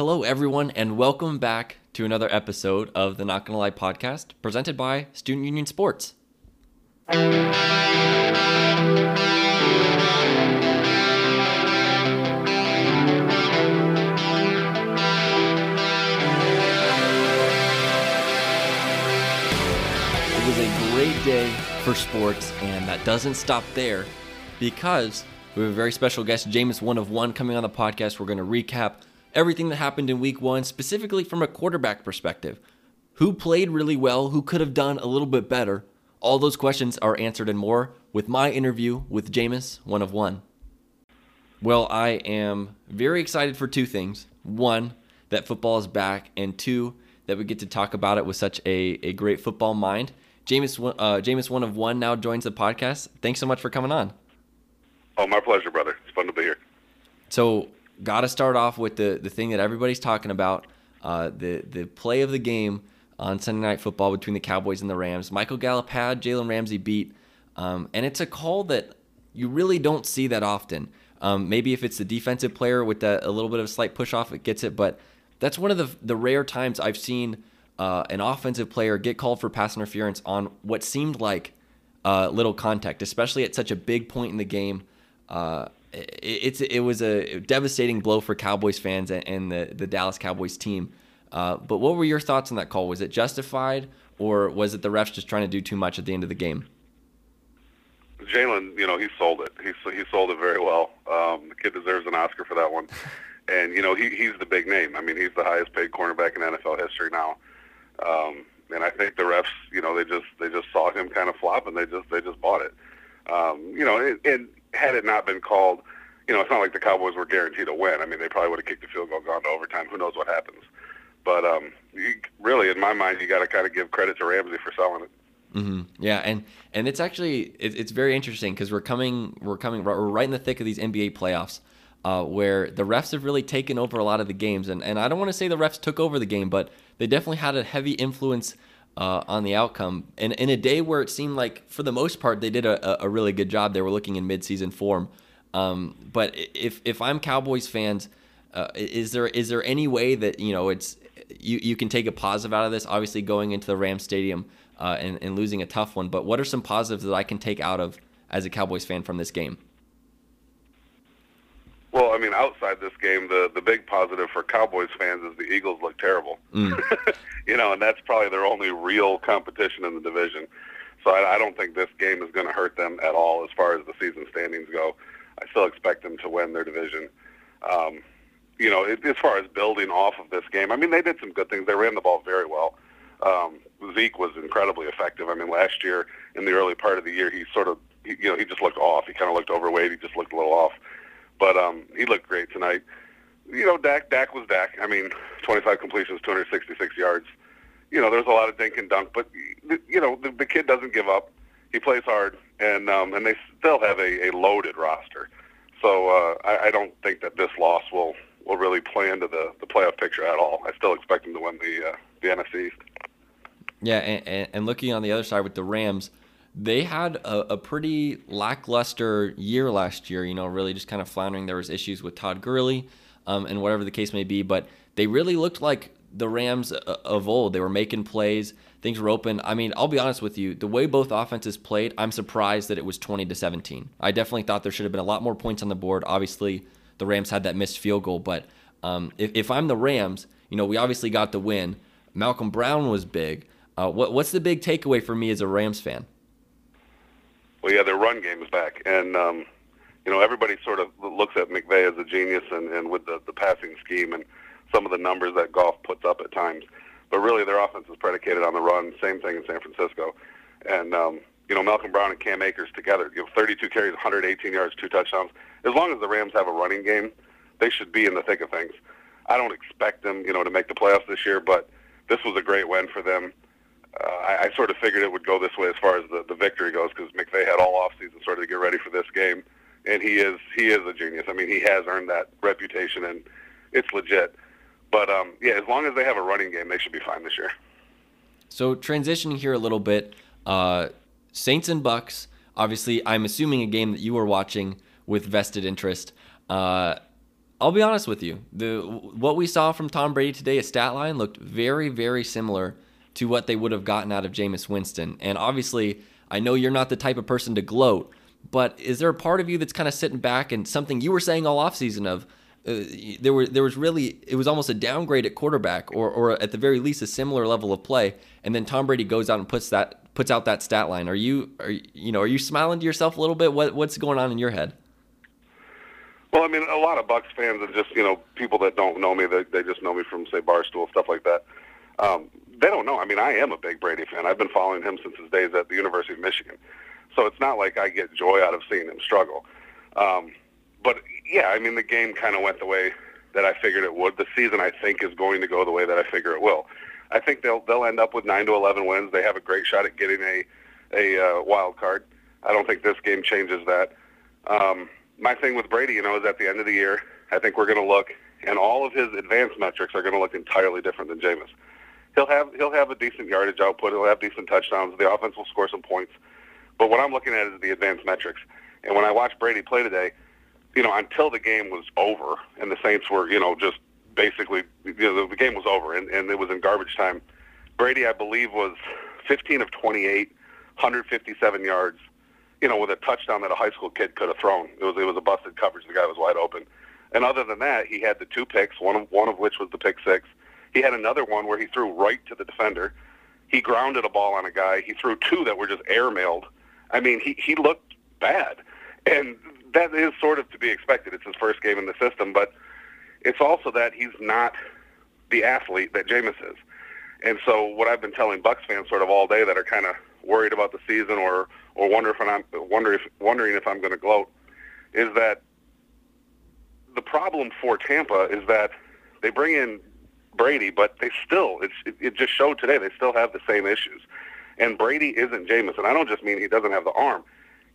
Hello, everyone, and welcome back to another episode of the Not Gonna Lie podcast presented by Student Union Sports. It was a great day for sports, and that doesn't stop there because we have a very special guest, Jameis One of One, coming on the podcast. We're going to recap everything that happened in week one, specifically from a quarterback perspective. Who played really well? Who could have done a little bit better? All those questions are answered and more with my interview with Jameis One of One. Well, I am very excited for two things. One, that football is back, and two, that we get to talk about it with such a, a great football mind. Jameis, uh, Jameis One of One now joins the podcast. Thanks so much for coming on. Oh, my pleasure, brother. It's fun to be here. So, got to start off with the, the thing that everybody's talking about uh, the, the play of the game on Sunday Night Football between the Cowboys and the Rams. Michael Gallup had Jalen Ramsey beat, um, and it's a call that you really don't see that often. Um, maybe if it's the defensive player with that, a little bit of a slight push off, it gets it, but that's one of the, the rare times I've seen uh, an offensive player get called for pass interference on what seemed like uh, little contact, especially at such a big point in the game. Uh, it's it was a devastating blow for Cowboys fans and, the the Dallas Cowboys team. Uh, but what were your thoughts on that call? Was it justified, or was it the refs just trying to do too much at the end of the game? Jalen, you know, he sold it. He he sold it very well. Um, the kid deserves an Oscar for that one. And you know, he he's the big name. I mean, he's the highest paid cornerback in NFL history now. Um, and I think the refs, you know, they just they just saw him kind of flop, and they just they just bought it. Um, you know, and, and had it not been called, you know, it's not like the Cowboys were guaranteed to win. I mean, they probably would have kicked the field goal, gone to overtime. Who knows what happens? But um, you, really, in my mind, you got to kind of give credit to Ramsey for selling it. Mm-hmm. Yeah, and and it's actually it, it's very interesting because we're coming we're coming we're right in the thick of these NBA playoffs, uh, where the refs have really taken over a lot of the games, and and I don't want to say the refs took over the game, but they definitely had a heavy influence uh, on the outcome. And in a day where it seemed like, for the most part, they did a, a really good job. They were looking in midseason form. Um, but if if I'm Cowboys fans, uh, is there is there any way that you know it's you you can take a positive out of this? Obviously, going into the Rams Stadium uh, and and losing a tough one. But what are some positives that I can take out of as a Cowboys fan from this game? Well, I mean, outside this game, the the big positive for Cowboys fans is the Eagles look terrible. Mm. you know, and that's probably their only real competition in the division. So I, I don't think this game is going to hurt them at all as far as the season standings go. I still expect them to win their division. Um, you know, it, as far as building off of this game, I mean, they did some good things. They ran the ball very well. Um, Zeke was incredibly effective. I mean, last year in the early part of the year, he sort of, he, you know, he just looked off. He kind of looked overweight. He just looked a little off. But um, he looked great tonight. You know, Dak Dak was Dak. I mean, 25 completions, 266 yards. You know, there's a lot of dink and dunk, but you know, the, the kid doesn't give up. He plays hard, and um, and they still have a, a loaded roster. So uh, I, I don't think that this loss will will really play into the the playoff picture at all. I still expect them to win the uh, the NFC. Yeah, and, and looking on the other side with the Rams, they had a, a, pretty lackluster year last year. You know, really just kind of floundering. There was issues with Todd Gurley, um, and whatever the case may be. But they really looked like the Rams uh, of old. They were making plays. Things were open. I mean, I'll be honest with you. The way both offenses played, I'm surprised that it was 20 to 17. I definitely thought there should have been a lot more points on the board. Obviously, the Rams had that missed field goal. But um, if, if I'm the Rams, you know, we obviously got the win. Malcolm Brown was big. Uh, what, what's the big takeaway for me as a Rams fan? Well, yeah, their run game is back, and um, you know everybody sort of looks at McVay as a genius, and, and with the the passing scheme and some of the numbers that Goff puts up at times, but really their offense is predicated on the run. Same thing in San Francisco, and um, you know Malcolm Brown and Cam Akers together, you know, 32 carries, 118 yards, two touchdowns. As long as the Rams have a running game, they should be in the thick of things. I don't expect them, you know, to make the playoffs this year, but this was a great win for them uh, I, I sort of figured it would go this way as far as the, the victory goes because McVay had all offseason sort of to get ready for this game, and he is he is a genius. I mean, he has earned that reputation, and it's legit. But um, yeah, as long as they have a running game, they should be fine this year. So transitioning here a little bit, uh, Saints and Bucks. Obviously, I'm assuming a game that you were watching with vested interest. Uh, I'll be honest with you. The what we saw from Tom Brady today, a stat line looked very, very similar to what they would have gotten out of Jameis Winston. And obviously, I know you're not the type of person to gloat, but is there a part of you that's kind of sitting back and something you were saying all offseason of uh, there were there was really it was almost a downgrade at quarterback or or at the very least a similar level of play and then Tom Brady goes out and puts that puts out that stat line. Are you are you know are you smiling to yourself a little bit? What what's going on in your head? Well, I mean, a lot of Bucks fans and just you know people that don't know me, they, they just know me from say Barstool stuff like that. Um, they don't know. I mean, I am a big Brady fan. I've been following him since his days at the University of Michigan, so it's not like I get joy out of seeing him struggle. Um, but yeah, I mean, the game kind of went the way that I figured it would. The season, I think, is going to go the way that I figure it will. I think they'll they'll end up with nine to eleven wins. They have a great shot at getting a a uh, wild card. I don't think this game changes that. Um, my thing with Brady, you know, is at the end of the year, I think we're going to look, and all of his advanced metrics are going to look entirely different than Jameis. He'll have he'll have a decent yardage output. He'll have decent touchdowns. The offense will score some points. But what I'm looking at is the advanced metrics. And when I watched Brady play today, you know, until the game was over and the Saints were, you know, just basically, you know, the game was over and, and it was in garbage time. Brady, I believe, was 15 of 28, 157 yards, you know, with a touchdown that a high school kid could have thrown. It was it was a busted coverage. The guy was wide open. And other than that, he had the two picks, one of one of which was the pick six. He had another one where he threw right to the defender. He grounded a ball on a guy. He threw two that were just airmailed. I mean, he he looked bad, and that is sort of to be expected. It's his first game in the system, but it's also that he's not the athlete that Jameis is. And so what I've been telling Bucks fans sort of all day that are kind of worried about the season or or wonder if I'm wonder if wondering if I'm going to gloat is that the problem for Tampa is that they bring in Brady, but they still it's it, it just showed today they still have the same issues. And Brady isn't Jameis, and I don't just mean he doesn't have the arm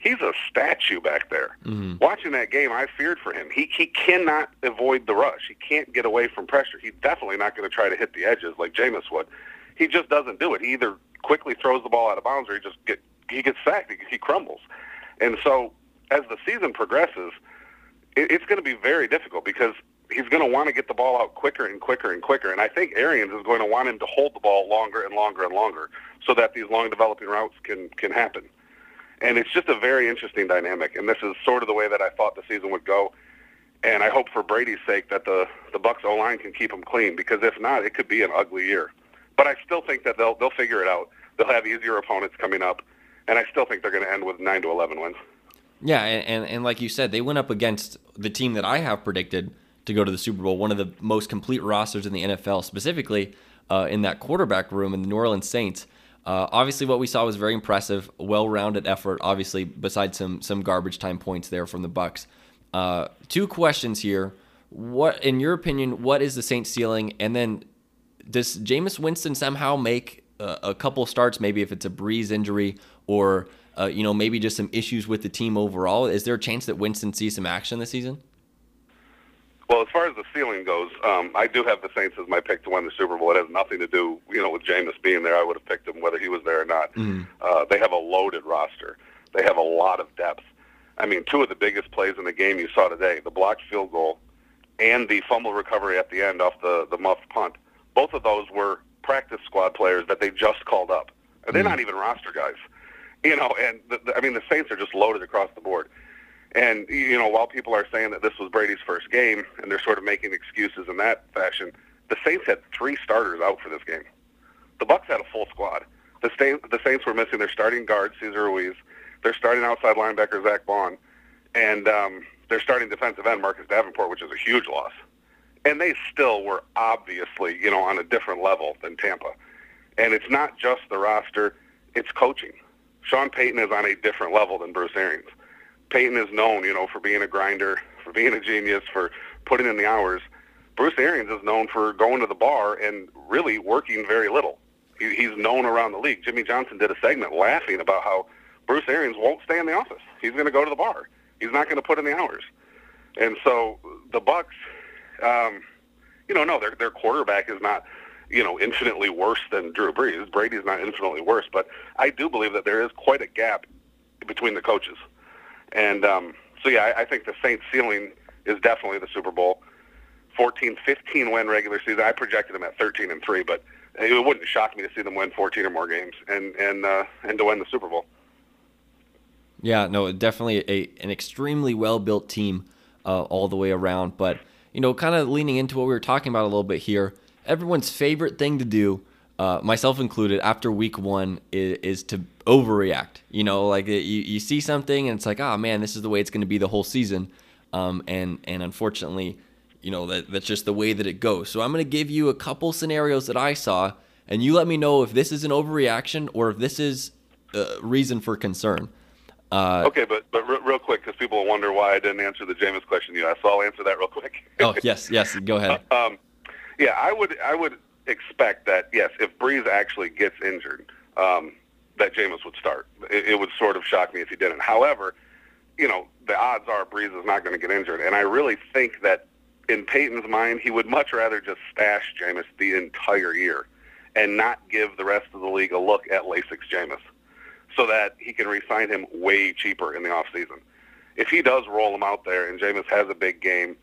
he's a statue back there. Mm-hmm. Watching that game, I feared for him. He he cannot avoid the rush. He can't get away from pressure. He's definitely not going to try to hit the edges like Jameis would. He just doesn't do it. He either quickly throws the ball out of bounds or he just get he gets sacked. He, he crumbles. And so as the season progresses, it, it's going to be very difficult because he's going to want to get the ball out quicker and quicker and quicker. And I think Arians is going to want him to hold the ball longer and longer and longer so that these long developing routes can can happen and it's just a very interesting dynamic. And this is sort of the way that I thought the season would go. And I hope for Brady's sake that the the Bucks O line can keep him clean because if not, it could be an ugly year. But I still think that they'll they'll figure it out. They'll have easier opponents coming up, and I still think they're going to end with nine to eleven wins. Yeah, and, and, and like you said, they went up against the team that I have predicted to go to the Super Bowl, one of the most complete rosters in the NFL, specifically uh, in that quarterback room in the New Orleans Saints. Uh, obviously, what we saw was very impressive, well-rounded effort. Obviously, besides some some garbage time points there from the Bucks. Uh, two questions here. What, in your opinion, what is the Saints ceiling? And then, does Jameis Winston somehow make a, a couple starts? Maybe if it's a Brees injury, or uh, you know, maybe just some issues with the team overall. Is there a chance that Winston sees some action this season? Well, as far as the ceiling goes, um, I do have the Saints as my pick to win the Super Bowl. It has nothing to do, you know, with Jameis being there. I would have picked him whether he was there or not. Mm. Uh, they have a loaded roster. They have a lot of depth. I mean, two of the biggest plays in the game you saw today, the blocked field goal and the fumble recovery at the end off the, the muffed punt, both of those were practice squad players that they just called up. They're mm. not even roster guys. You know, and the, the, I mean, the Saints are just loaded across the board. And you know, while people are saying that this was Brady's first game, and they're sort of making excuses in that fashion, the Saints had three starters out for this game. The Bucks had a full squad. The, Saints, the Saints were missing their starting guard Cesar Ruiz, their starting outside linebacker Zack Baun, and um, their starting defensive end Marcus Davenport, which is a huge loss. And they still were obviously, you know, on a different level than Tampa. And it's not just the roster; it's coaching. Sean Payton is on a different level than Bruce Arians. Payton is known, you know, for being a grinder, for being a genius, for putting in the hours. Bruce Arians is known for going to the bar and really working very little. He, he's known around the league. Jimmy Johnson did a segment laughing about how Bruce Arians won't stay in the office. He's going to go to the bar. He's not going to put in the hours. And so the Bucks, um, you know, no, their their quarterback is not, you know, infinitely worse than Drew Brees. Brady's not infinitely worse, but I do believe that there is quite a gap between the coaches. And um, so, yeah, I, I think the Saints' ceiling is definitely the Super Bowl. 14, 15 win regular season. I projected them at 13 and three, but it wouldn't shock me to see them win 14 or more games and and uh, and to win the Super Bowl. Yeah, no, definitely a an extremely well built team uh, all the way around. But you know, kind of leaning into what we were talking about a little bit here, everyone's favorite thing to do, uh, myself included, after week one is, is to overreact. You know, like you, you see something and it's like, oh man, this is the way it's going to be the whole season. Um, and and unfortunately, you know that that's just the way that it goes. So I'm going to give you a couple scenarios that I saw, and you let me know if this is an overreaction or if this is a reason for concern. Uh, okay, but but re- real quick, because people wonder why I didn't answer the Jameis question you asked, so I'll answer that real quick. oh yes, yes, go ahead. Uh, um, yeah, I would I would expect that yes, if Brees actually gets injured, um, that Jameis would start. It, it would sort of shock me if he didn't. However, you know the odds are Brees is not going to get injured, and I really think that in Payton's mind, he would much rather just stash Jameis the entire year and not give the rest of the league a look at LASIX Jameis so that he can re-sign him way cheaper in the off season. If he does roll him out there and Jameis has a big game,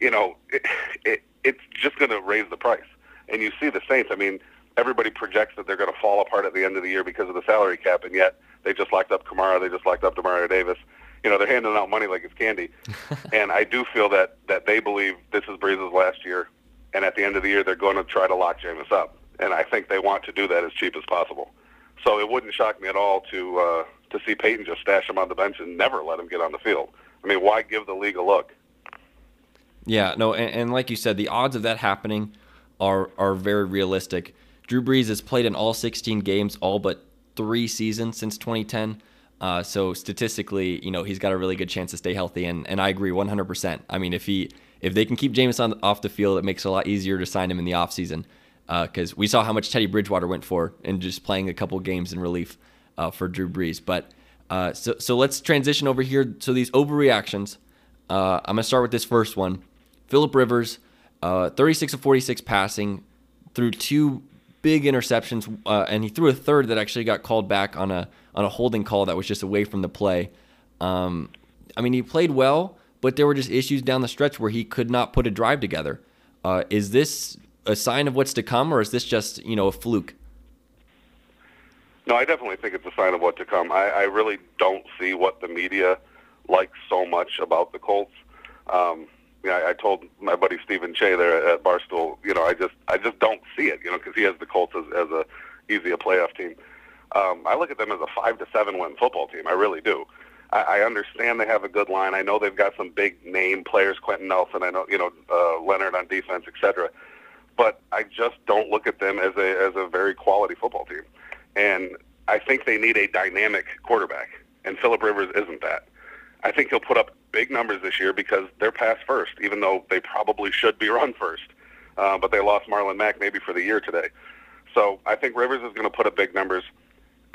you know, it, it, it's just going to raise the price. And you see the Saints. I mean, everybody projects that they're going to fall apart at the end of the year because of the salary cap, and yet they just locked up Kamara, they just locked up Demario Davis you know, they're handing out money like it's candy. and I do feel that that they believe this is Brees' last year, and at the end of the year they're going to try to lock Jameis up. And I think they want to do that as cheap as possible. So it wouldn't shock me at all to uh, to see Payton just stash him on the bench and never let him get on the field. I mean, why give the league a look? Yeah, no, and, and like you said, the odds of that happening are are very realistic. Drew Brees has played in all 16 games, all but three seasons since 2010. Uh, so statistically, you know, he's got a really good chance to stay healthy, and, and I agree 100%. I mean, if he if they can keep Jameis on off the field, it makes it a lot easier to sign him in the offseason because uh, we saw how much Teddy Bridgewater went for in just playing a couple games in relief uh, for Drew Brees. But uh, so so let's transition over here. So these overreactions. Uh, I'm gonna start with this first one. Philip Rivers, uh, 36 of 46 passing, threw two big interceptions, and he threw a third that actually got called back on a on a holding call that was just away from the play. Um, I mean, he played well, but there were just issues down the stretch where he could not put a drive together. Uh, is this a sign of what's to come, or is this just you know a fluke? No, I definitely think it's a sign of what to come. I, I really don't see what the media likes so much about the Colts. Um, yeah, I, I told my buddy Stephen Cheah there at Barstool, you know, I just I just don't see it, you know, because he has the Colts as, as a easy a playoff team. Um, I look at them as a five to seven win football team. I really do. I, I understand they have a good line. I know they've got some big name players, Quenton Nelson. I know you know uh, Leonard on defense, etc. But I just don't look at them as a as a very quality football team. And I think they need a dynamic quarterback, and Philip Rivers isn't that. I think he'll put up big numbers this year because they're pass first, even though they probably should be run first. Uh, but they lost Marlon Mack maybe for the year today. So I think Rivers is going to put up big numbers.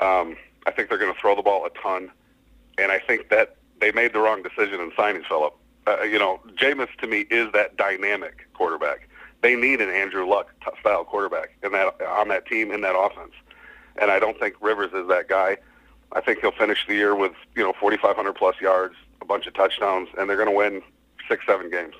Um, I think they're going to throw the ball a ton, and I think that they made the wrong decision in signing Philip. Uh, you know, Jameis to me is that dynamic quarterback. They need an Andrew Luck style quarterback in that on that team in that offense, and I don't think Rivers is that guy. I think he'll finish the year with you know 4,500 plus yards, a bunch of touchdowns, and they're going to win six, seven games.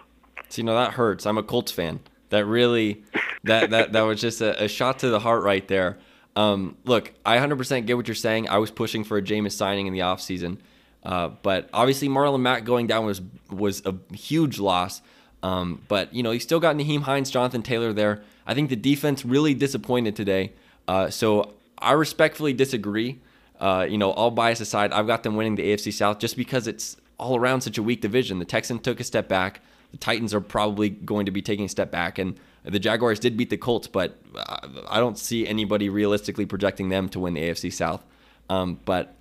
See, know that hurts. I'm a Colts fan. That really, that that that was just a, a shot to the heart right there. Um, look, I 100% get what you're saying. I was pushing for a Jameis signing in the offseason. Uh, but obviously, Marlon Mack going down was was a huge loss. Um, but, you know, he still got Nyheim Hines, Jonathan Taylor there. I think the defense really disappointed today. Uh, so I respectfully disagree. Uh, you know, all bias aside, I've got them winning the AFC South just because it's all around such a weak division. The Texans took a step back. The Titans are probably going to be taking a step back. And the Jaguars did beat the Colts, but I don't see anybody realistically projecting them to win the AFC South. Um, but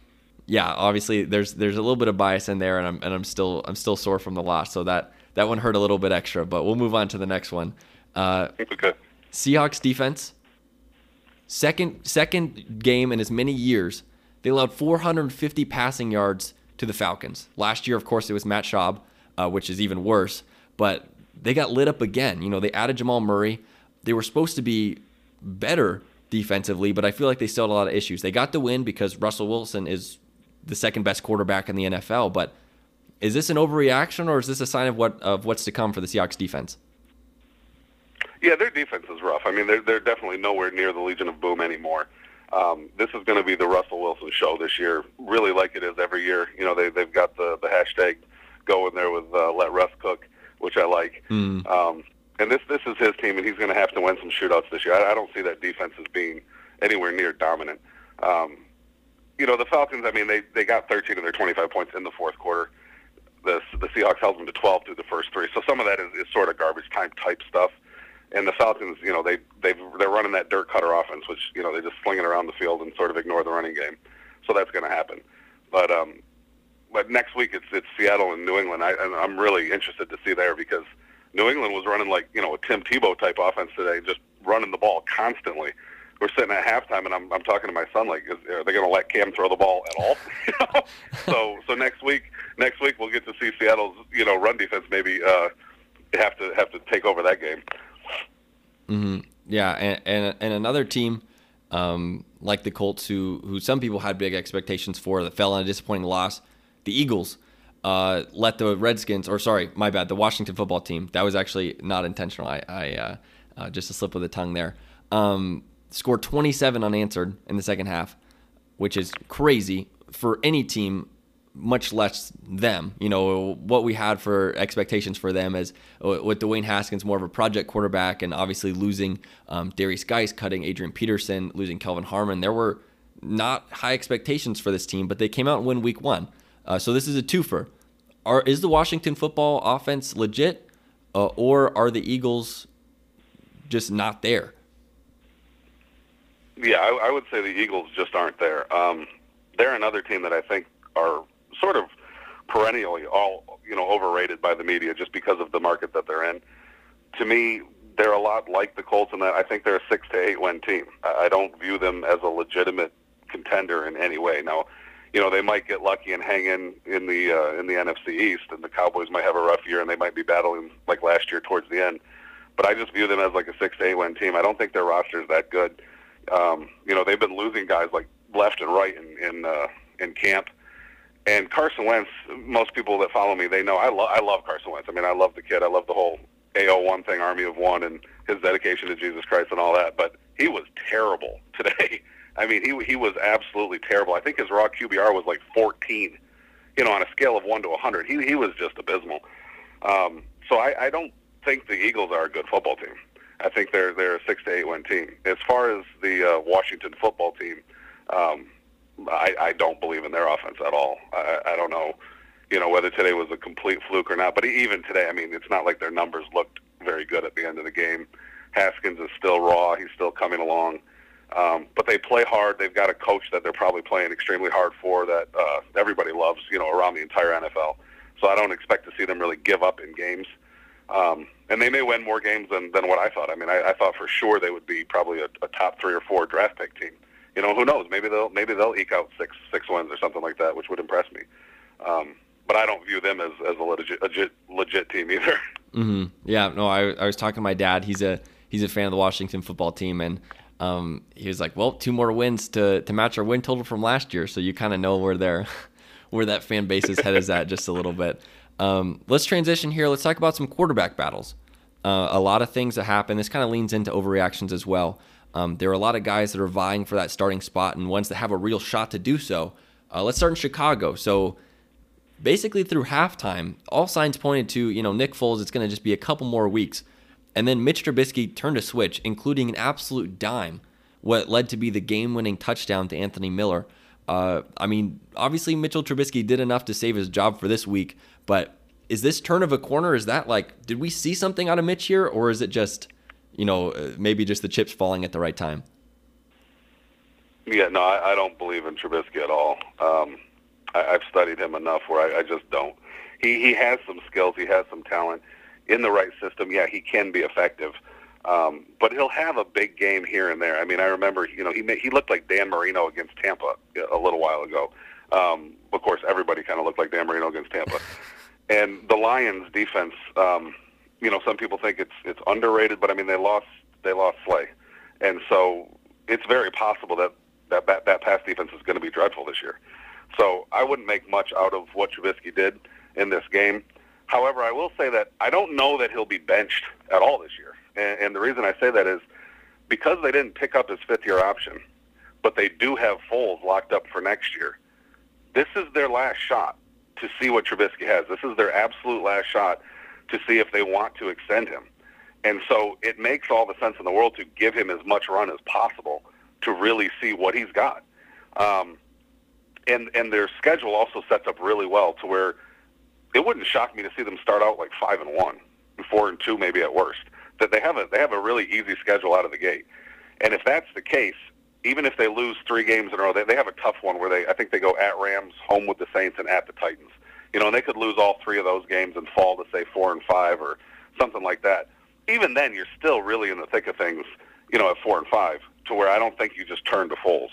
yeah, obviously there's there's a little bit of bias in there, and I'm and I'm still I'm still sore from the loss, so that that one hurt a little bit extra. But we'll move on to the next one. Uh, okay. Seahawks defense. Second second game in as many years, they allowed 450 passing yards to the Falcons. Last year, of course, it was Matt Schaub, uh, which is even worse. But they got lit up again. You know, they added Jamal Murray. They were supposed to be better defensively, but I feel like they still had a lot of issues. They got the win because Russell Wilson is the second best quarterback in the NFL, but is this an overreaction or is this a sign of what of what's to come for the Seahawks defense? Yeah, their defense is rough. I mean, they're they're definitely nowhere near the Legion of Boom anymore. Um, this is going to be the Russell Wilson show this year, really like it is every year. You know, they they've got the the hashtag going there with uh, let Russ cook, which I like. Mm. Um, and this this is his team, and he's going to have to win some shootouts this year. I, I don't see that defense as being anywhere near dominant. Um, you know, the Falcons. I mean, they they got 13 of their 25 points in the fourth quarter. The the Seahawks held them to 12 through the first three. So some of that is, is sort of garbage time type stuff. And the Falcons, you know, they they they're running that Dirk Koetter offense, which you know they just sling it around the field and sort of ignore the running game. So that's going to happen. But um, but next week it's it's Seattle and New England. I, and I'm really interested to see there because New England was running like you know a Tim Tebow type offense today, just running the ball constantly. We're sitting at halftime, and I'm I'm talking to my son like, is, are they going to let Cam throw the ball at all? So so next week next week we'll get to see Seattle's you know run defense maybe uh, have to have to take over that game. Hmm Yeah, and, and and another team um, like the Colts, who who some people had big expectations for, that fell on a disappointing loss. The Eagles uh, let the Redskins, or sorry, my bad, the Washington football team. That was actually not intentional. I, I uh, uh, just a slip of the tongue there. Um, scored 27 unanswered in the second half, which is crazy for any team much less them. You know, what we had for expectations for them as uh, with Dwayne Haskins, more of a project quarterback, and obviously losing um, Derrius Guice, cutting Adrian Peterson, losing Kelvin Harmon. There were not high expectations for this team, but they came out and win week one. Uh, so this is a twofer. Are, is the Washington football offense legit, uh, or are the Eagles just not there? Yeah, I, I would say the Eagles just aren't there. Um, they're another team that I think are sort of perennially all you know overrated by the media just because of the market that they're in. To me, they're a lot like the Colts in that I think they're a six to eight win team. I don't view them as a legitimate contender in any way. Now, you know they might get lucky and hang in in the uh, in the NFC East, and the Cowboys might have a rough year and they might be battling like last year towards the end. But I just view them as like a six to eight win team. I don't think their roster is that good. Um, you know they've been losing guys like left and right in in, uh, in camp. And Carson Wentz, most people that follow me, they know I, lo- I love Carson Wentz. I mean, I love the kid. I love the whole AO1 thing, Army of One, and his dedication to Jesus Christ and all that. But he was terrible today. I mean, he he was absolutely terrible. I think his raw QBR was like 14. You know, on a scale of one to 100, he he was just abysmal. Um, so I, I don't think the Eagles are a good football team. I think they're they're a six to eight win team. As far as the uh, Washington football team, um, I, I don't believe in their offense at all. I, I don't know, you know, whether today was a complete fluke or not. But even today, I mean, it's not like their numbers looked very good at the end of the game. Haskins is still raw. He's still coming along. Um, but they play hard. They've got a coach that they're probably playing extremely hard for that uh, everybody loves, you know, around the entire NFL. So I don't expect to see them really give up in games. Um, and they may win more games than, than what I thought. I mean, I, I thought for sure they would be probably a, a top three or four draft pick team. You know, who knows? Maybe they'll maybe they'll eke out six six wins or something like that, which would impress me. Um, but I don't view them as, as a legit, legit legit team either. hmm Yeah, no, I, I was talking to my dad. He's a he's a fan of the Washington football team, and um, he was like, "Well, two more wins to to match our win total from last year." So you kind of know where they're where that fan base's head is at just a little bit. Um, let's transition here. Let's talk about some quarterback battles. Uh, a lot of things that happen. This kind of leans into overreactions as well. Um, there are a lot of guys that are vying for that starting spot and ones that have a real shot to do so. Uh, let's start in Chicago. So basically through halftime, all signs pointed to, you know, Nick Foles, it's going to just be a couple more weeks. And then Mitch Trubisky turned a switch, including an absolute dime, what led to be the game winning touchdown to Anthony Miller. Uh, I mean, obviously, Mitchell Trubisky did enough to save his job for this week, but is this turn of a corner? Is that like, did we see something out of Mitch here, or is it just, you know, uh, maybe just the chips falling at the right time? Yeah, no, I, I don't believe in Trubisky at all. Um, I, I've studied him enough where I, I just don't. He he has some skills, he has some talent in the right system. Yeah, he can be effective, um, but he'll have a big game here and there. I mean, I remember, you know, he he looked like Dan Marino against Tampa a little while ago. Um, of course, everybody kind of looked like Dan Marino against Tampa, and the Lions' defense. Um, you know, some people think it's it's underrated, but I mean, they lost they lost Slay, and so it's very possible that that that, that pass defense is going to be dreadful this year. So I wouldn't make much out of what Trubisky did in this game. However, I will say that I don't know that he'll be benched at all this year. And, and the reason I say that is because they didn't pick up his fifth year option, but they do have Foles locked up for next year. This is their last shot to see what Trubisky has. This is their absolute last shot to see if they want to extend him. And so it makes all the sense in the world to give him as much run as possible to really see what he's got. Um, and and their schedule also sets up really well to where it wouldn't shock me to see them start out like five and one, four and two maybe at worst. That they have a they have a really easy schedule out of the gate. And if that's the case, even if they lose three games in a row, they, they have a tough one where they I think they go at Rams, home with the Saints, and at the Titans. You know, and they could lose all three of those games and fall to say four and five or something like that. Even then, you're still really in the thick of things. You know, at four and five, to where I don't think you just turn to Foles.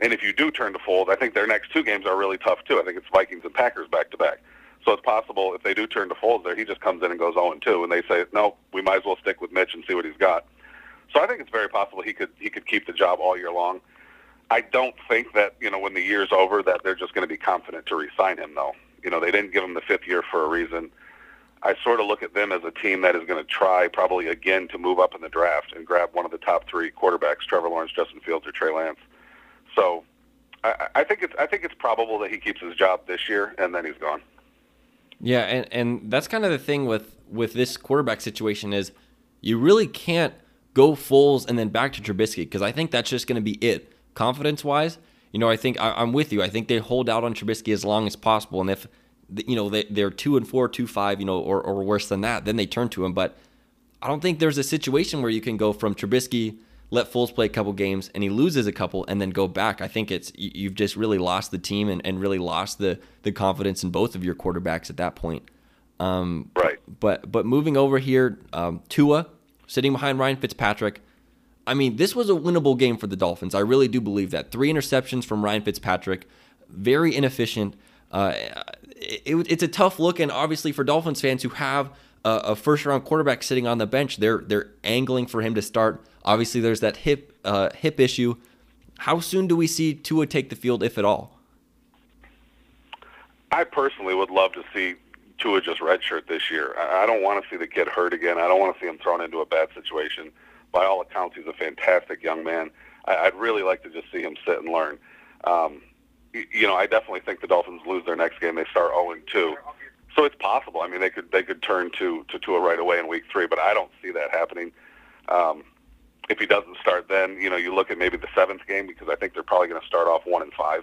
And if you do turn to Foles, I think their next two games are really tough too. I think it's Vikings and Packers back to back. So it's possible if they do turn to Foles there, he just comes in and goes 0 and 2, and they say, no, we might as well stick with Mitch and see what he's got. So I think it's very possible he could he could keep the job all year long. I don't think that you know when the year's over that they're just going to be confident to re-sign him though. You know they didn't give him the fifth year for a reason. I sort of look at them as a team that is going to try probably again to move up in the draft and grab one of the top three quarterbacks: Trevor Lawrence, Justin Fields, or Trey Lance. So I, I think it's I think it's probable that he keeps his job this year and then he's gone. Yeah, and and that's kind of the thing with with this quarterback situation is you really can't go Foles and then back to Trubisky because I think that's just going to be it confidence wise. You know, I think I, am with you. I think they hold out on Trubisky as long as possible, and if you know they, they're two and four, two five, you know, or or worse than that, then they turn to him. But I don't think there's a situation where you can go from Trubisky let Foles play a couple games and he loses a couple and then go back. I think it's you've just really lost the team and, and really lost the the confidence in both of your quarterbacks at that point. Um, right. But but moving over here, um, Tua sitting behind Ryan Fitzpatrick. I mean, this was a winnable game for the Dolphins. I really do believe that. Three interceptions from Ryan Fitzpatrick, very inefficient. Uh, it, it's a tough look, and obviously for Dolphins fans who have a, a first round quarterback sitting on the bench, they're they're angling for him to start Obviously, there's that hip uh, hip issue. How soon do we see Tua take the field, if at all? I personally would love to see Tua just redshirt this year. I don't want to see the kid hurt again. I don't want to see him thrown into a bad situation. By all accounts, he's a fantastic young man. I'd really like to just see him sit and learn. Um, you know, I definitely think the Dolphins lose their next game. They start 0 2. So it's possible. I mean, they could they could turn to to Tua right away in week three, but I don't see that happening. Um, if he doesn't start, then you know you look at maybe the seventh game because I think they're probably going to start off one and five.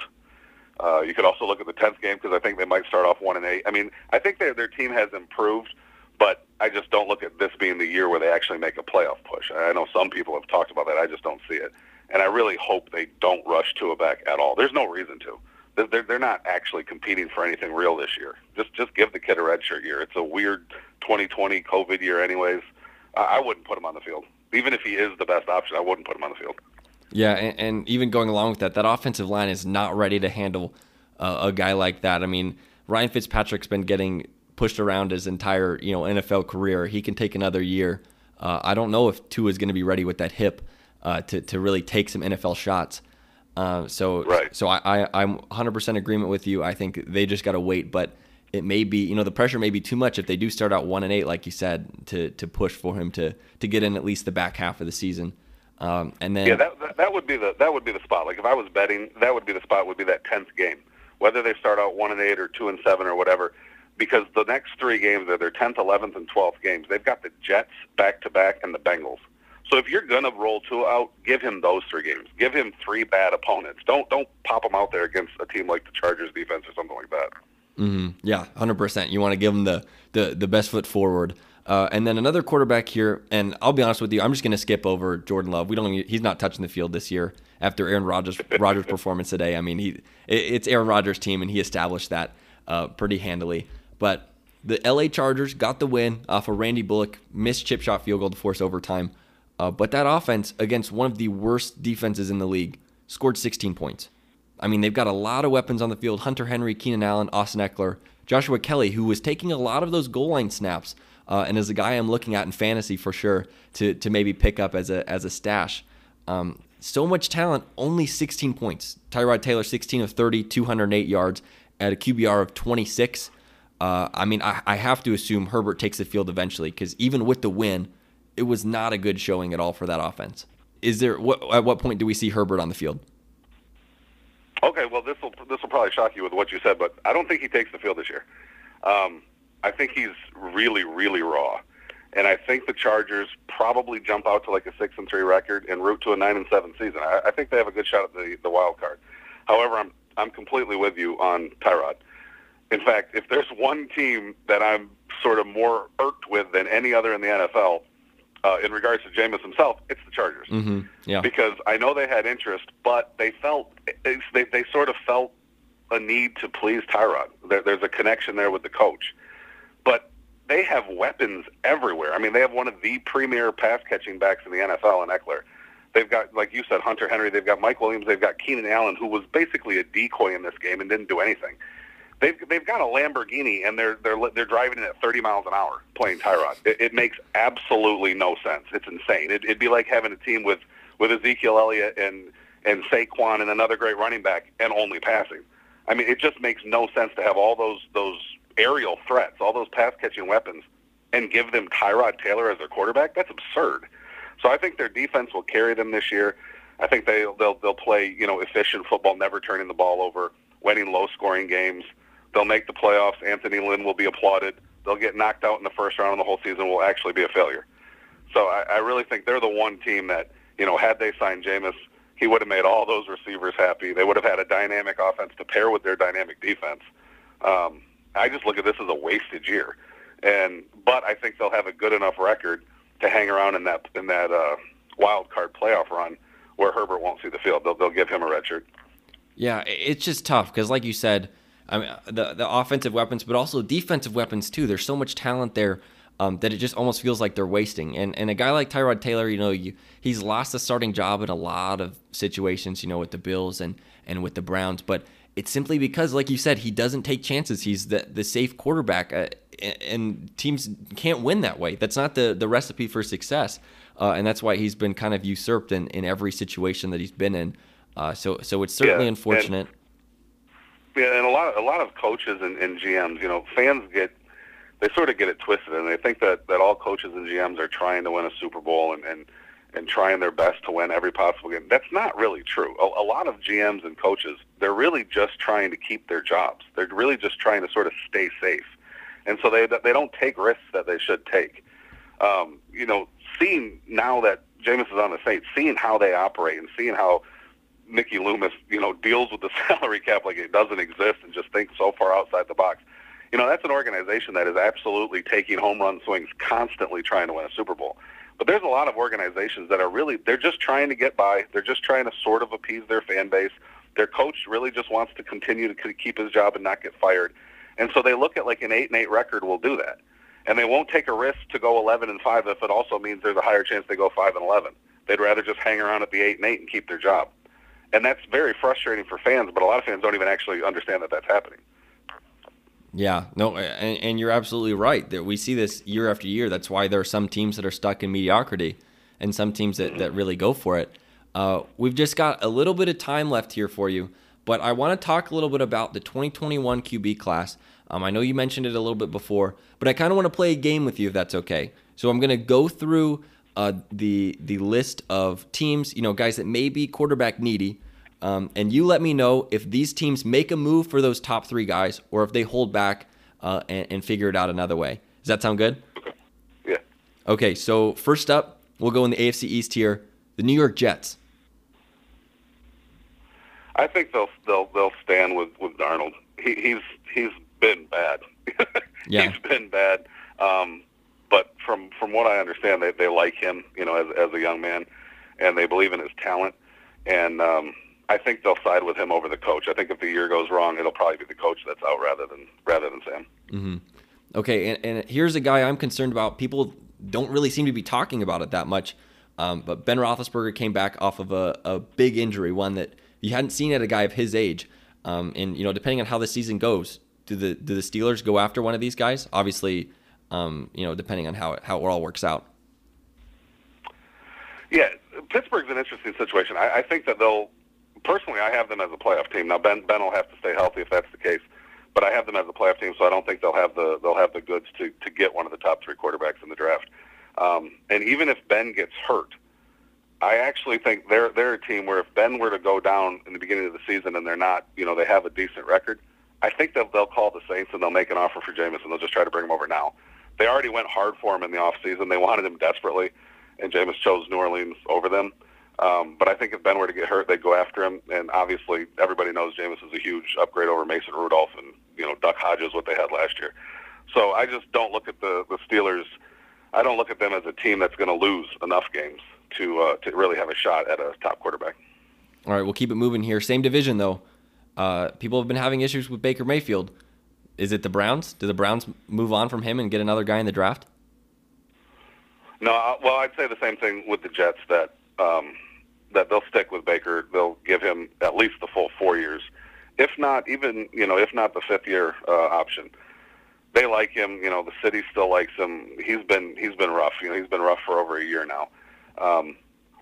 Uh, you could also look at the tenth game because I think they might start off one and eight. I mean, I think their their team has improved, but I just don't look at this being the year where they actually make a playoff push. I know some people have talked about that. I just don't see it, and I really hope they don't rush Tua back at all. There's no reason to. They're they're not actually competing for anything real this year. Just just give the kid a redshirt year. It's a weird 2020 COVID year, anyways. I wouldn't put him on the field even if he is the best option, I wouldn't put him on the field. Yeah, and, and even going along with that, that offensive line is not ready to handle uh, a guy like that. I mean, Ryan Fitzpatrick's been getting pushed around his entire you know NFL career. He can take another year. Uh, I don't know if Tua is going to be ready with that hip uh, to to really take some NFL shots. Uh, so right. so I, I I'm 100% agreement with you. I think they just got to wait, but it may be you know the pressure may be too much if they do start out one and eight like you said to to push for him to to get in at least the back half of the season um, and then yeah that, that, that would be the that would be the spot like if I was betting that would be the spot would be that tenth game whether they start out one and eight or two and seven or whatever because the next three games are their tenth eleventh and twelfth games they've got the Jets back to back and the Bengals so if you're gonna roll two out give him those three games give him three bad opponents don't don't pop him out there against a team like the Chargers defense or something like that. Mm-hmm. Yeah, hundred percent. You want to give him the the the best foot forward. Uh, and then another quarterback here, and I'll be honest with you, I'm just going to skip over Jordan Love. We don't. He's not touching the field this year after Aaron Rodgers Rodgers performance today. I mean, he it, it's Aaron Rodgers' team, and he established that uh, pretty handily. But the LA Chargers got the win off a Randy Bullock missed chip shot field goal to force overtime. Uh, but that offense against one of the worst defenses in the league scored 16 points. I mean, they've got a lot of weapons on the field Hunter Henry, Keenan Allen, Austin Ekeler, Joshua Kelley, who was taking a lot of those goal line snaps. Uh, and is a guy I'm looking at in fantasy for sure to, to maybe pick up as a, as a stash. Um, so much talent, only 16 points. Tyrod Taylor, 16 of 30, 208 yards at a QBR of 26. Uh, I mean, I, I, have to assume Herbert takes the field eventually because even with the win, it was not a good showing at all for that offense. Is there what at what point do we see Herbert on the field? Okay, well this will this will probably shock you with what you said, but I don't think he takes the field this year. Um, I think he's really really raw, and I think the Chargers probably jump out to like a six and three record and route to a nine and seven season. I, I think they have a good shot at the the wild card. However, I'm I'm completely with you on Tyrod. In fact, if there's one team that I'm sort of more irked with than any other in the NFL, uh, in regards to Jameis himself, it's the Chargers. Mm-hmm. Yeah. Because I know they had interest, but they felt they they sort of felt a need to please Tyrod. There, there's a connection there with the coach, but they have weapons everywhere. I mean, they have one of the premier pass catching backs in the NFL in Ekeler. They've got, like you said, Hunter Henry. They've got Mike Williams. They've got Keenan Allen, who was basically a decoy in this game and didn't do anything. They've they've got a Lamborghini and they're they're they're driving it at 30 miles an hour playing Tyrod. It, it makes absolutely no sense. It's insane. It, it'd be like having a team with with Ezekiel Elliott and and Saquon and another great running back and only passing. I mean, it just makes no sense to have all those those aerial threats, all those pass catching weapons, and give them Tyrod Taylor as their quarterback. That's absurd. So I think their defense will carry them this year. I think they they'll they'll play you know efficient football, never turning the ball over, winning low scoring games. They'll make the playoffs. Anthony Lynn will be applauded. They'll get knocked out in the first round, and the whole season will actually be a failure. So I, I really think they're the one team that you know had they signed Jameis, he would have made all those receivers happy. They would have had a dynamic offense to pair with their dynamic defense. Um, I just look at this as a wasted year, and but I think they'll have a good enough record to hang around in that in that uh, wild card playoff run where Herbert won't see the field. They'll they'll give him a red shirt. Yeah, it's just tough because, like you said, I mean, the the offensive weapons, but also defensive weapons too. There's so much talent there um, that it just almost feels like they're wasting. And and a guy like Tyrod Taylor, you know, you, he's lost the starting job in a lot of situations, you know, with the Bills and and with the Browns, but it's simply because, like you said, he doesn't take chances. He's the the safe quarterback, uh, and teams can't win that way. That's not the the recipe for success, uh, and that's why he's been kind of usurped in in every situation that he's been in. Uh, so so it's certainly yeah, unfortunate. Yeah, and a lot a lot of coaches and, and GMs, you know, fans get they sort of get it twisted, and they think that that all coaches and GMs are trying to win a Super Bowl and and and trying their best to win every possible game. That's not really true. A, a lot of GMs and coaches, they're really just trying to keep their jobs. They're really just trying to sort of stay safe, and so they they don't take risks that they should take. Um, you know, seeing now that Jameis is on the Saints, seeing how they operate and seeing how Mickey Loomis, you know, deals with the salary cap like it doesn't exist and just thinks so far outside the box. You know, that's an organization that is absolutely taking home run swings, constantly trying to win a Super Bowl. But there's a lot of organizations that are really, they're just trying to get by. They're just trying to sort of appease their fan base. Their coach really just wants to continue to keep his job and not get fired. And so they look at like an 8 and 8 record will do that. And they won't take a risk to go 11 and 5 if it also means there's a higher chance they go 5 and 11. They'd rather just hang around at the 8 and 8 and keep their job and that's very frustrating for fans. But a lot of fans don't even actually understand that that's happening. Yeah, no, and, and, you're absolutely right. That we see this year after year. That's why there are some teams that are stuck in mediocrity, and some teams that, that really go for it. Uh, we've just got a little bit of time left here for you, but I want to talk a little bit about the 2021 QB class. Um, I know you mentioned it a little bit before, but I kind of want to play a game with you if that's okay. So I'm going to go through uh, the the list of teams, you know, guys that may be quarterback needy, um, and you let me know if these teams make a move for those top three guys, or if they hold back uh, and, and figure it out another way. Does that sound good? Okay. Yeah. Okay. So first up, we'll go in the AFC East here. The New York Jets. I think they'll they'll they'll stand with with Darnold. He, he's he's been bad. yeah. He's been bad. Um, from from what I understand, they they like him, you know, as as a young man, and they believe in his talent, and um, I think they'll side with him over the coach. I think if the year goes wrong, it'll probably be the coach that's out rather than rather than Sam. Mm-hmm. Okay, and, and here's a guy I'm concerned about. People don't really seem to be talking about it that much, um, but Ben Roethlisberger came back off of a, a big injury, one that you hadn't seen at a guy of his age. Um, and you know, depending on how the season goes, do the do the Steelers go after one of these guys? Obviously, um, you know, depending on how it, how it all works out. Yeah, Pittsburgh's an interesting situation. I, I think that they'll. Personally, I have them as a playoff team. Now Ben Ben will have to stay healthy if that's the case, but I have them as a playoff team, so I don't think they'll have the they'll have the goods to to get one of the top three quarterbacks in the draft. Um, and even if Ben gets hurt, I actually think they're they're a team where if Ben were to go down in the beginning of the season and they're not, you know, they have a decent record, I think they'll they'll call the Saints and they'll make an offer for Jameis and they'll just try to bring him over now. They already went hard for him in the off season. They wanted him desperately, and Jameis chose New Orleans over them. Um, but I think if Ben were to get hurt, they'd go after him. And obviously, everybody knows Jameis is a huge upgrade over Mason Rudolph and you know Duck Hodges, what they had last year. So I just don't look at the the Steelers. I don't look at them as a team that's going to lose enough games to uh, to really have a shot at a top quarterback. All right, we'll keep it moving here. Same division though. Uh, people have been having issues with Baker Mayfield. Is it the Browns? Do the Browns move on from him and get another guy in the draft? No, well, I'd say the same thing with the Jets that um, that they'll stick with Baker. They'll give him at least the full four years, if not even you know if not the fifth year uh, option. They like him. You know, the city still likes him. He's been he's been rough. You know, he's been rough for over a year now. Um,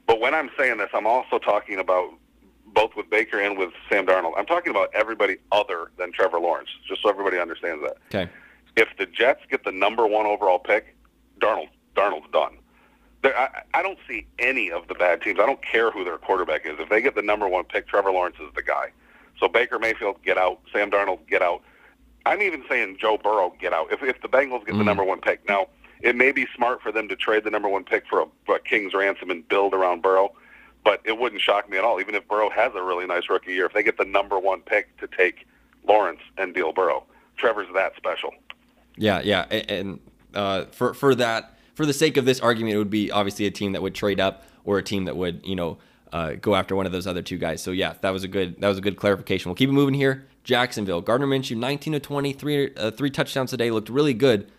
but when I'm saying this, I'm also talking about both with Baker and with Sam Darnold. I'm talking about everybody other than Trevor Lawrence, just so everybody understands that. Okay. If the Jets get the number one overall pick, Darnold Darnold's done. There, I, I don't see any of the bad teams. I don't care who their quarterback is. If they get the number one pick, Trevor Lawrence is the guy. So Baker Mayfield, get out. Sam Darnold, get out. I'm even saying Joe Burrow, get out. If if the Bengals get mm. the number one pick, now it may be smart for them to trade the number one pick for a, a King's ransom and build around Burrow but it wouldn't shock me at all. Even if Burrow has a really nice rookie year, if they get the number one pick to take Lawrence and deal Burrow, Trevor's that special. Yeah, yeah, and uh, for for that, for the sake of this argument, it would be obviously a team that would trade up or a team that would you know uh, go after one of those other two guys. So yeah, that was a good that was a good clarification. We'll keep it moving here. Jacksonville, Gardner Minshew, 19 to 20, three uh, three touchdowns today, looked really good,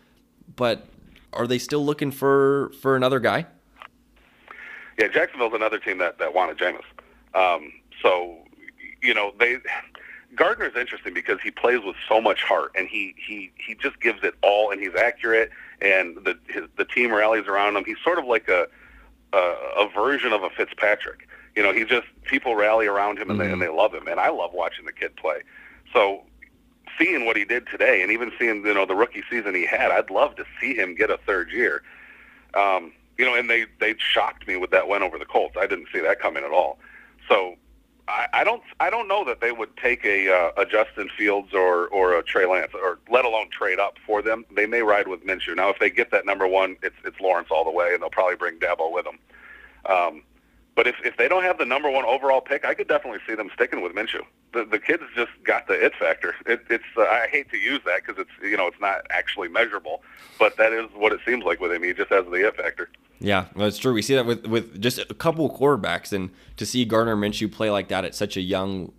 but are they still looking for for another guy? Yeah, Jacksonville's another team that that wanted Jameis. Um, so, you know, they Gardner's interesting because he plays with so much heart and he he he just gives it all and he's accurate and the his, the team rallies around him. He's sort of like a a, a version of a Fitzpatrick. You know, he just people rally around him and mm-hmm. they and they love him and I love watching the kid play. So seeing what he did today and even seeing you know the rookie season he had, I'd love to see him get a third year. Um, you know, and they they shocked me with that win over the Colts. I didn't see that coming at all. So I, I don't I don't know that they would take a uh, a Justin Fields or or a Trey Lance or let alone trade up for them. They may ride with Minshew. Now, if they get that number one, it's it's Lawrence all the way, and they'll probably bring Dabo with them. Um, but if, if they don't have the number one overall pick, I could definitely see them sticking with Minshew. The the kid's just got the it factor. It, it's uh, I hate to use that because it's you know it's not actually measurable, but that is what it seems like with him. He just has the it factor. Yeah, that's true. We see that with with just a couple of quarterbacks, and to see Gardner Minshew play like that at such a young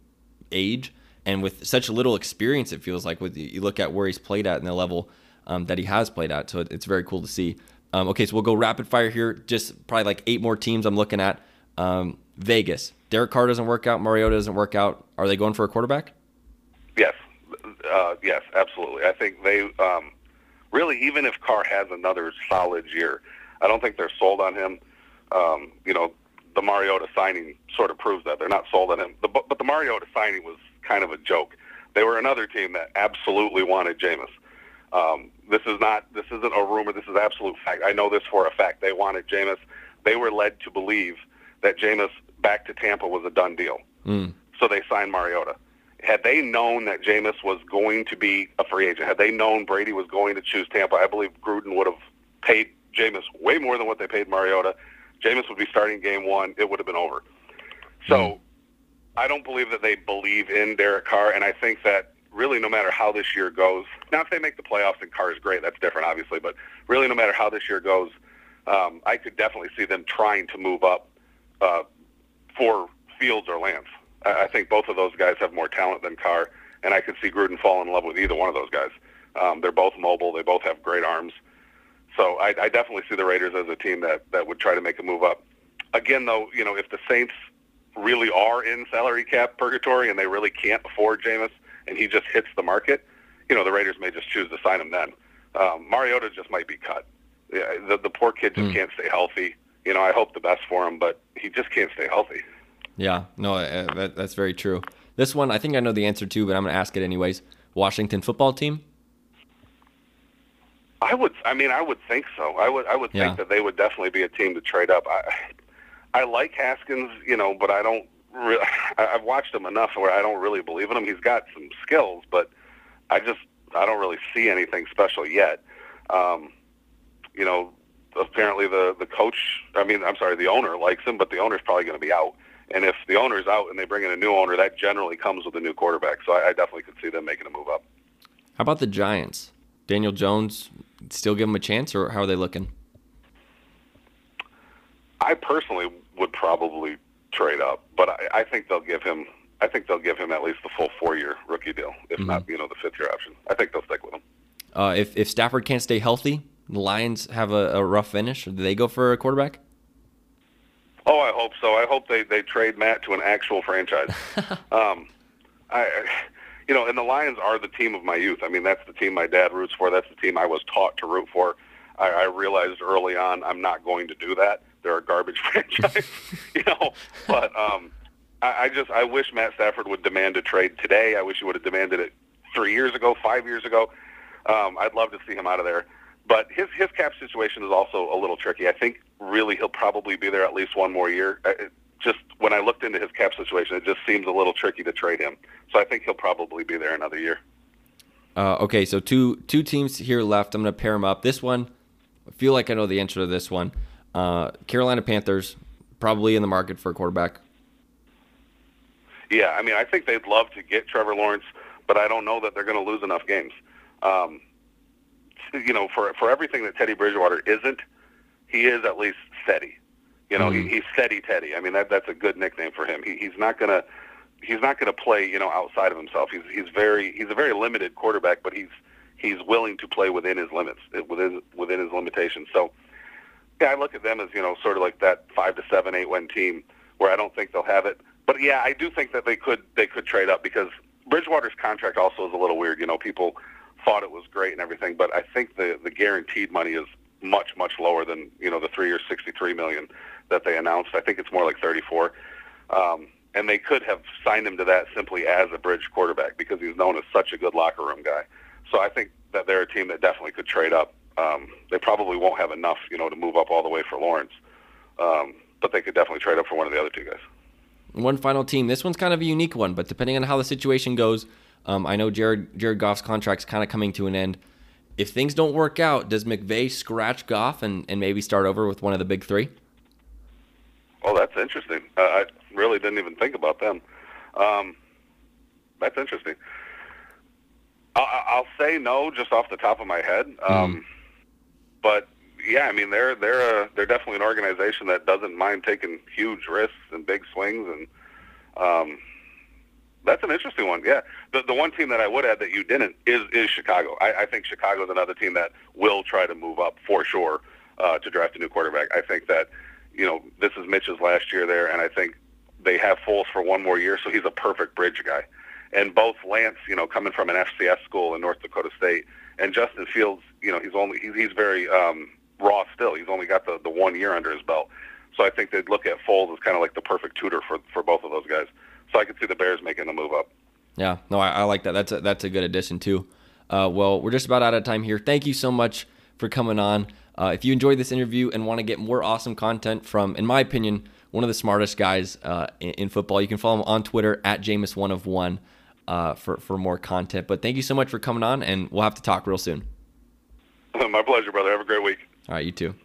age and with such little experience, it feels like. With you look at where he's played at and the level um, that he has played at, so it's very cool to see. Um, okay, so we'll go rapid fire here. Just probably like eight more teams I'm looking at. Um, Vegas. Derek Carr doesn't work out. Mariota doesn't work out. Are they going for a quarterback? Yes, uh, yes, absolutely. I think they um, really, even if Carr has another solid year, I don't think they're sold on him. Um, you know, the Mariota signing sort of proves that they're not sold on him. The, but the Mariota signing was kind of a joke. They were another team that absolutely wanted Jameis. Um, this is not. This isn't a rumor. This is absolute fact. I know this for a fact. They wanted Jameis. They were led to believe that Jameis back to Tampa was a done deal. Mm. So they signed Mariota. Had they known that Jameis was going to be a free agent, had they known Brady was going to choose Tampa, I believe Gruden would have paid Jameis way more than what they paid Mariota. Jameis would be starting game one. It would have been over. So mm. I don't believe that they believe in Derek Carr, and I think that really no matter how this year goes, now if they make the playoffs and Carr is great, that's different, obviously, but really no matter how this year goes, um, I could definitely see them trying to move up uh, for Fields or Lance. I, I think both of those guys have more talent than Carr, and I could see Gruden fall in love with either one of those guys. Um, they're both mobile. They both have great arms. So I, I definitely see the Raiders as a team that, that would try to make a move up. Again, though, you know, if the Saints really are in salary cap purgatory and they really can't afford Jameis and he just hits the market, you know, the Raiders may just choose to sign him then. Um, Mariota just might be cut. Yeah, the, the poor kid just mm. can't stay healthy you know, I hope the best for him, but he just can't stay healthy. Yeah, no, uh, that, that's very true. This one, I think I know the answer to, but I'm going to ask it anyways. Washington football team? I would. I mean, I would think so. I would. I would Yeah. think that they would definitely be a team to trade up. I, I like Haskins, you know, but I don't. Really, I, I've watched him enough where I don't really believe in him. He's got some skills, but I just I don't really see anything special yet. Um, you know, apparently the the coach. I mean, I'm sorry, the owner likes him, but the owner's probably going to be out. And if the owner's out and they bring in a new owner, that generally comes with a new quarterback. So I, I definitely could see them making a move up. How about the Giants? Daniel Jones, still give him a chance, or how are they looking? I personally would probably trade up, but I, I think they'll give him. I think they'll give him at least the full four-year rookie deal, if not, you know, the fifth-year option. I think they'll stick with him. Uh, if if Stafford can't stay healthy, the Lions have a, a rough finish. Do they go for a quarterback? Oh, I hope so. I hope they they trade Matt to an actual franchise. um, I, you know, and the Lions are the team of my youth. I mean, that's the team my dad roots for. That's the team I was taught to root for. I, I realized early on I'm not going to do that. They're a garbage franchise, you know. But um, I, I just I wish Matt Stafford would demand a trade today. I wish he would have demanded it three years ago, five years ago. Um, I'd love to see him out of there. But his his cap situation is also a little tricky. I think really he'll probably be there at least one more year. Just when I looked into his cap situation, it just seems a little tricky to trade him. So I think he'll probably be there another year. Uh, okay, so two two teams here left. I'm gonna pair them up. This one, I feel like I know the answer to this one. Uh, Carolina Panthers, probably in the market for a quarterback. Yeah, I mean, I think they'd love to get Trevor Lawrence, but I don't know that they're going to lose enough games. Um, you know, for for everything that Teddy Bridgewater isn't, he is at least steady. You know, Mhm. he, he's steady Teddy. I mean, that that's a good nickname for him. He, he's not gonna he's not gonna play you know outside of himself. He's he's very he's a very limited quarterback, but he's he's willing to play within his limits, within within his limitations. So, yeah, I look at them as you know sort of like that five to seven, eight win team where I don't think they'll have it. But yeah, I do think that they could they could trade up because Bridgewater's contract also is a little weird. You know, people thought it was great and everything, but I think the the guaranteed money is much much lower than you know the three year sixty three million that they announced. I think it's more like thirty four. Um, and they could have signed him to that simply as a bridge quarterback because he's known as such a good locker room guy. So I think that they're a team that definitely could trade up. Um, they probably won't have enough, you know, to move up all the way for Lawrence, um, but they could definitely trade up for one of the other two guys. One final team. This one's kind of a unique one, but depending on how the situation goes, um, I know Jared Jared Goff's contract's kind of coming to an end. If things don't work out, does McVay scratch Goff and, and maybe start over with one of the big three? Oh, that's interesting. Uh, I really didn't even think about them. Um, that's interesting. I'll, I'll say no, just off the top of my head. Um, But yeah, I mean they're they're a, they're definitely an organization that doesn't mind taking huge risks and big swings, and um, that's an interesting one. Yeah, the the one team that I would add that you didn't is is Chicago. I, I think Chicago's another team that will try to move up for sure uh, to draft a new quarterback. I think that you know this is Mitch's last year there, and I think they have Foles for one more year, so he's a perfect bridge guy. And both Lance, you know, coming from an FCS school in North Dakota State, and Justin Fields, you know, he's only he's, he's very um, raw still. He's only got the the one year under his belt. So I think they'd look at Foles as kind of like the perfect tutor for for both of those guys. So I could see the Bears making the move up. Yeah, no, I, I like that. That's a, that's a good addition too. Uh, well, we're just about out of time here. Thank you so much for coming on. Uh, if you enjoyed this interview and want to get more awesome content from, in my opinion, one of the smartest guys uh, in, in football, you can follow him on Twitter at Jameis One of One uh, for for more content. But thank you so much for coming on, and we'll have to talk real soon. My pleasure, brother. Have a great week. All right, you too.